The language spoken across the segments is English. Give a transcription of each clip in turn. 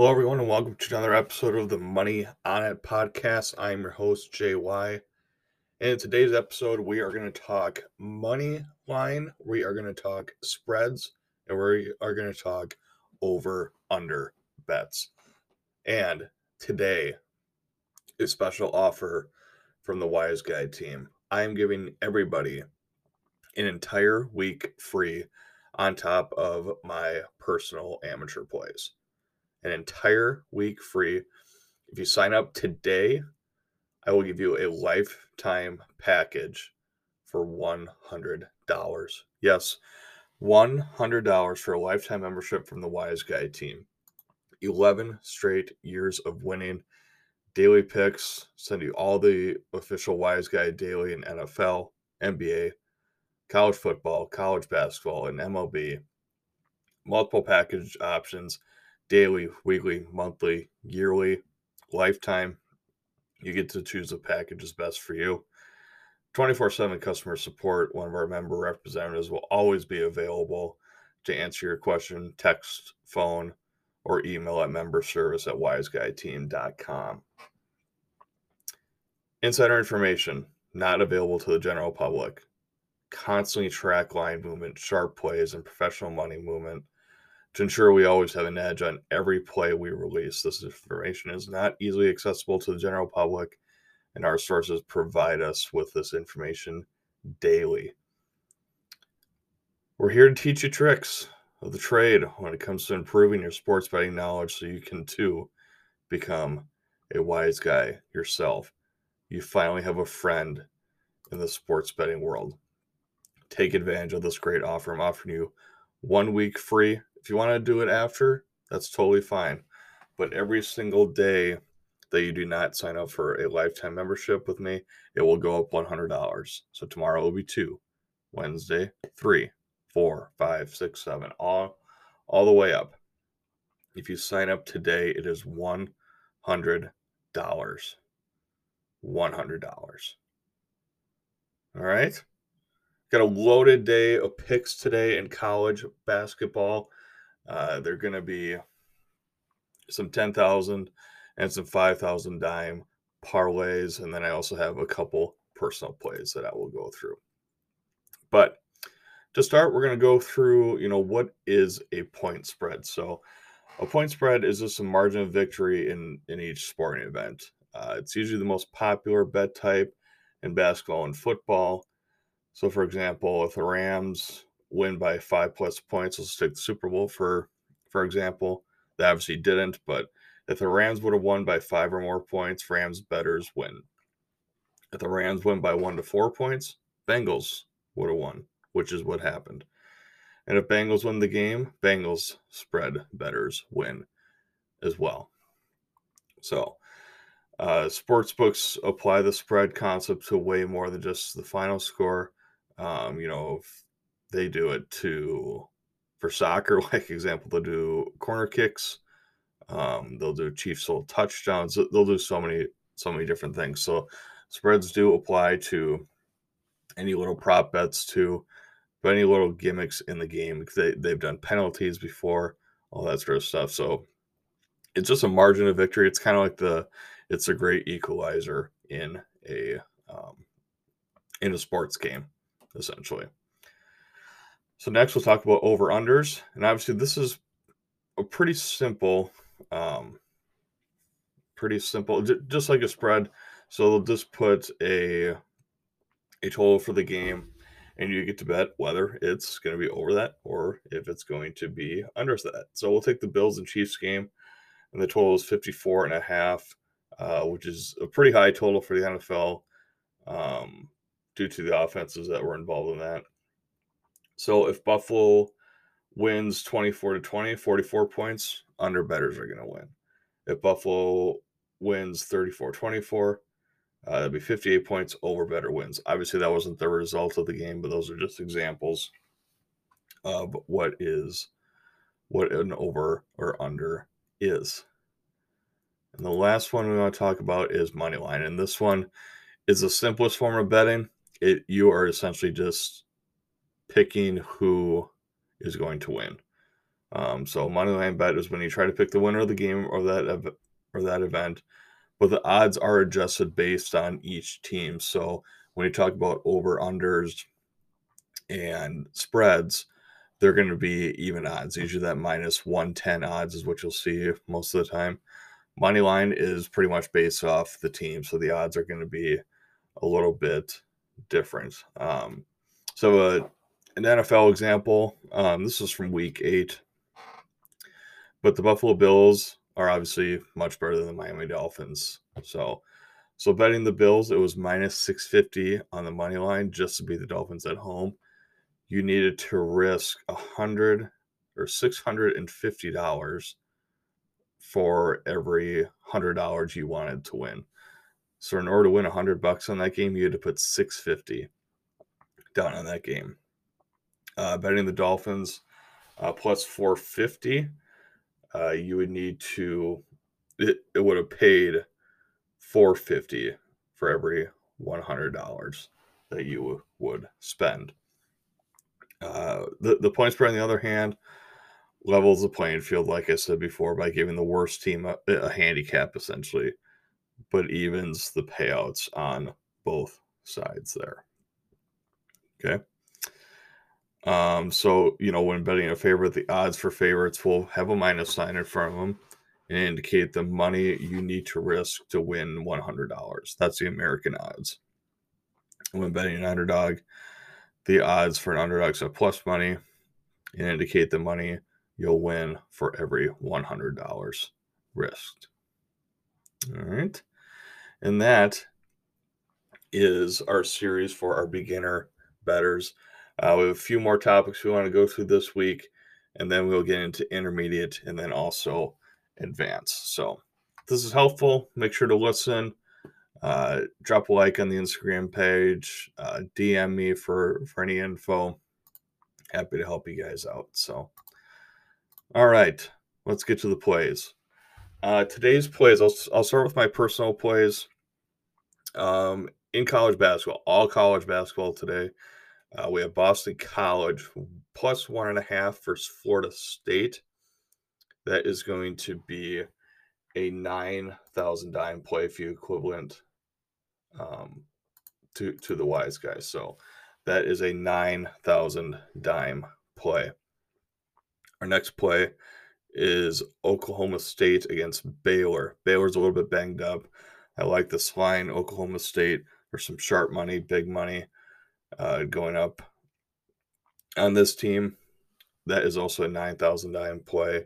Hello, everyone, and welcome to another episode of the Money on It podcast. I'm your host, JY. And in today's episode, we are going to talk money line, we are going to talk spreads, and we are going to talk over under bets. And today, a special offer from the Wise Guy team. I am giving everybody an entire week free on top of my personal amateur plays an entire week free. If you sign up today, I will give you a lifetime package for $100. Yes, $100 for a lifetime membership from the Wise Guy team. 11 straight years of winning daily picks, send you all the official Wise Guy daily in NFL, NBA, college football, college basketball, and MLB. Multiple package options daily, weekly, monthly, yearly, lifetime. You get to choose the package is best for you. 24 7 customer support. One of our member representatives will always be available to answer your question, text, phone, or email at member service at wiseguyteam.com. Insider information not available to the general public. Constantly track line movement, sharp plays, and professional money movement to ensure we always have an edge on every play we release. This information is not easily accessible to the general public, and our sources provide us with this information daily. We're here to teach you tricks of the trade when it comes to improving your sports betting knowledge so you can too become a wise guy yourself. You finally have a friend in the sports betting world. Take advantage of this great offer. I'm offering you one week free if you want to do it after, that's totally fine. But every single day that you do not sign up for a lifetime membership with me, it will go up $100. So tomorrow will be two, Wednesday, three, four, five, six, seven, all, all the way up. If you sign up today, it is $100. $100. All right. Got a loaded day of picks today in college basketball. Uh, they're going to be some 10,000 and some 5,000 dime parlays. And then I also have a couple personal plays that I will go through. But to start, we're going to go through, you know, what is a point spread? So a point spread is just a margin of victory in, in each sporting event. Uh, it's usually the most popular bet type in basketball and football. So, for example, if the Rams win by five plus points. Let's take the Super Bowl for for example. They obviously didn't, but if the Rams would have won by five or more points, Rams betters win. If the Rams win by one to four points, Bengals would have won, which is what happened. And if Bengals win the game, Bengals spread betters win as well. So, uh, sports books apply the spread concept to way more than just the final score. Um, you know, they do it to for soccer, like example, they'll do corner kicks. Um, they'll do Chiefs sold touchdowns. They'll do so many, so many different things. So spreads do apply to any little prop bets too, but any little gimmicks in the game. They they've done penalties before, all that sort of stuff. So it's just a margin of victory. It's kind of like the it's a great equalizer in a um, in a sports game, essentially. So next we'll talk about over unders, and obviously this is a pretty simple, um, pretty simple, just like a spread. So they'll just put a a total for the game, and you get to bet whether it's going to be over that or if it's going to be under that. So we'll take the Bills and Chiefs game, and the total is 54 and a half, uh, which is a pretty high total for the NFL um, due to the offenses that were involved in that. So if Buffalo wins 24 to 20, 44 points, under betters are going to win. If Buffalo wins 34 24, uh, that'd be 58 points over better wins. Obviously, that wasn't the result of the game, but those are just examples of what is what an over or under is. And the last one we want to talk about is money line. And this one is the simplest form of betting. It you are essentially just picking who is going to win. Um, so money line bet is when you try to pick the winner of the game or that or that event, but the odds are adjusted based on each team. So when you talk about over unders and spreads, they're going to be even odds. Usually that minus 110 odds is what you'll see most of the time. Money line is pretty much based off the team, so the odds are going to be a little bit different. Um, so uh, an NFL example, um, this is from week eight, but the Buffalo Bills are obviously much better than the Miami Dolphins. So, so betting the Bills, it was minus 650 on the money line just to beat the Dolphins at home. You needed to risk a hundred or six hundred and fifty dollars for every hundred dollars you wanted to win. So in order to win a hundred bucks on that game, you had to put six fifty down on that game. Uh, betting the Dolphins uh, plus four fifty, uh, you would need to. It, it would have paid four fifty for every one hundred dollars that you would spend. Uh, the the point spread, on the other hand, levels the playing field, like I said before, by giving the worst team a, a handicap essentially, but evens the payouts on both sides there. Okay. Um, so you know, when betting a favorite, the odds for favorites will have a minus sign in front of them and indicate the money you need to risk to win one hundred dollars. That's the American odds. When betting an underdog, the odds for an underdog so plus money and indicate the money you'll win for every $100 risked. All right. And that is our series for our beginner betters. Uh, we have a few more topics we want to go through this week, and then we'll get into intermediate and then also advanced. So, this is helpful. Make sure to listen. Uh, drop a like on the Instagram page. Uh, DM me for for any info. Happy to help you guys out. So, all right, let's get to the plays. Uh, today's plays. I'll I'll start with my personal plays. Um, in college basketball, all college basketball today. Uh, we have Boston College plus one and a half versus Florida State. That is going to be a 9,000 dime play if you equivalent um, to to the wise guys. So that is a nine thousand dime play. Our next play is Oklahoma State against Baylor. Baylor's a little bit banged up. I like this line. Oklahoma State for some sharp money, big money uh, going up on this team. That is also a 9,000 dime play.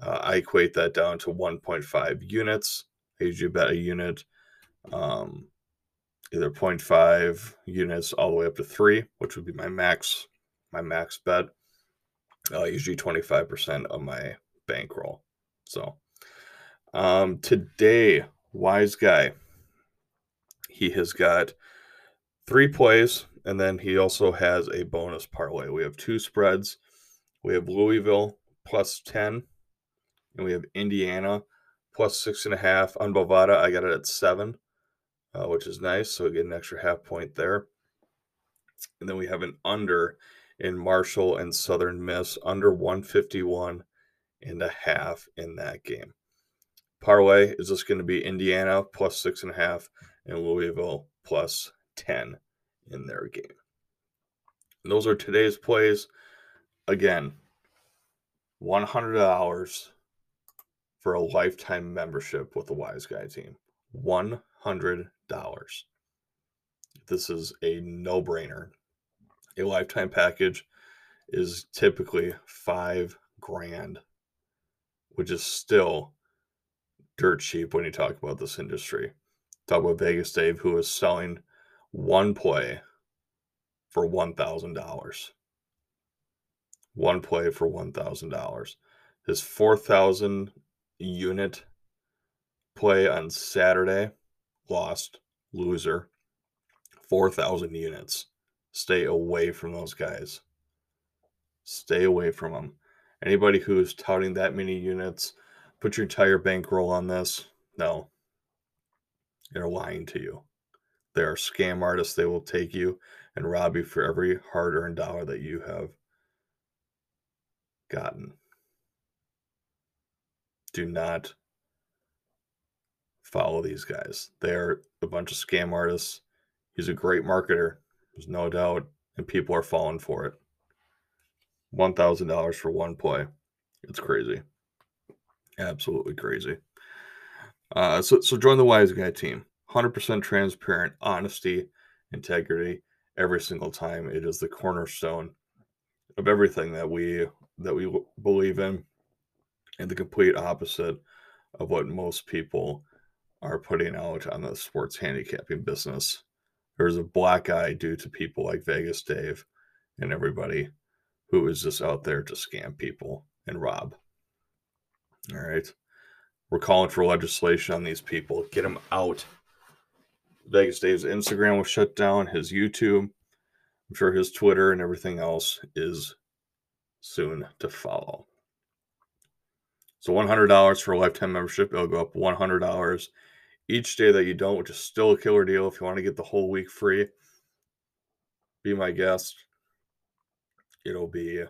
Uh, I equate that down to 1.5 units. I usually bet a unit. Um, either 0.5 units all the way up to three, which would be my max, my max bet. Uh, usually 25% of my bankroll. So um, today, wise guy, he has got three plays, and then he also has a bonus parlay. We have two spreads. We have Louisville plus 10, and we have Indiana plus six and a half. On Bovada, I got it at seven uh, which is nice. So we get an extra half point there. And then we have an under in Marshall and Southern Miss, under 151 and a half in that game. Parlay is just going to be Indiana plus six and a half and Louisville plus 10 in their game. And those are today's plays. Again, $100 for a lifetime membership with the Wise Guy team. $100. This is a no-brainer. A lifetime package is typically five grand, which is still dirt cheap when you talk about this industry. Talk about Vegas Dave, who is selling one play for one thousand dollars. One play for one thousand dollars. His four thousand unit play on Saturday lost, loser, 4,000 units. Stay away from those guys. Stay away from them. Anybody who is touting that many units, put your entire bankroll on this. No. They're lying to you. They are scam artists. They will take you and rob you for every hard earned dollar that you have gotten. do not follow these guys. They're a bunch of scam artists. He's a great marketer, there's no doubt, and people are falling for it. $1,000 for one play. It's crazy. Absolutely crazy. Uh, so, so join the Wise Guy team. 100% transparent, honesty, integrity every single time. It is the cornerstone of everything that we that we believe in, and the complete opposite of what most people are putting out on the sports handicapping business. There's a black eye due to people like Vegas Dave and everybody who is just out there to scam people and rob. All right. We're calling for legislation on these people. Get them out. Vegas Dave's Instagram was shut down, his YouTube. I'm sure his Twitter and everything else is soon to follow. So $100 for a lifetime membership. It'll go up $100 each day that you don't, which is still a killer deal. If you want to get the whole week free, be my guest. It'll be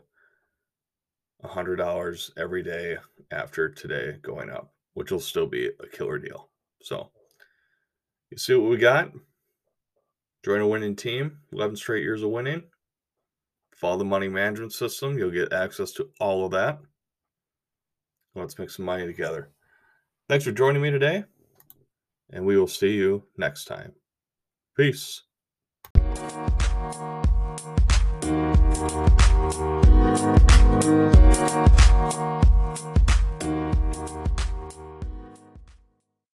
$100 every day after today going up, which will still be a killer deal. So, you see what we got? Join a winning team, 11 straight years of winning. Follow the money management system. You'll get access to all of that. Let's make some money together. Thanks for joining me today, and we will see you next time. Peace.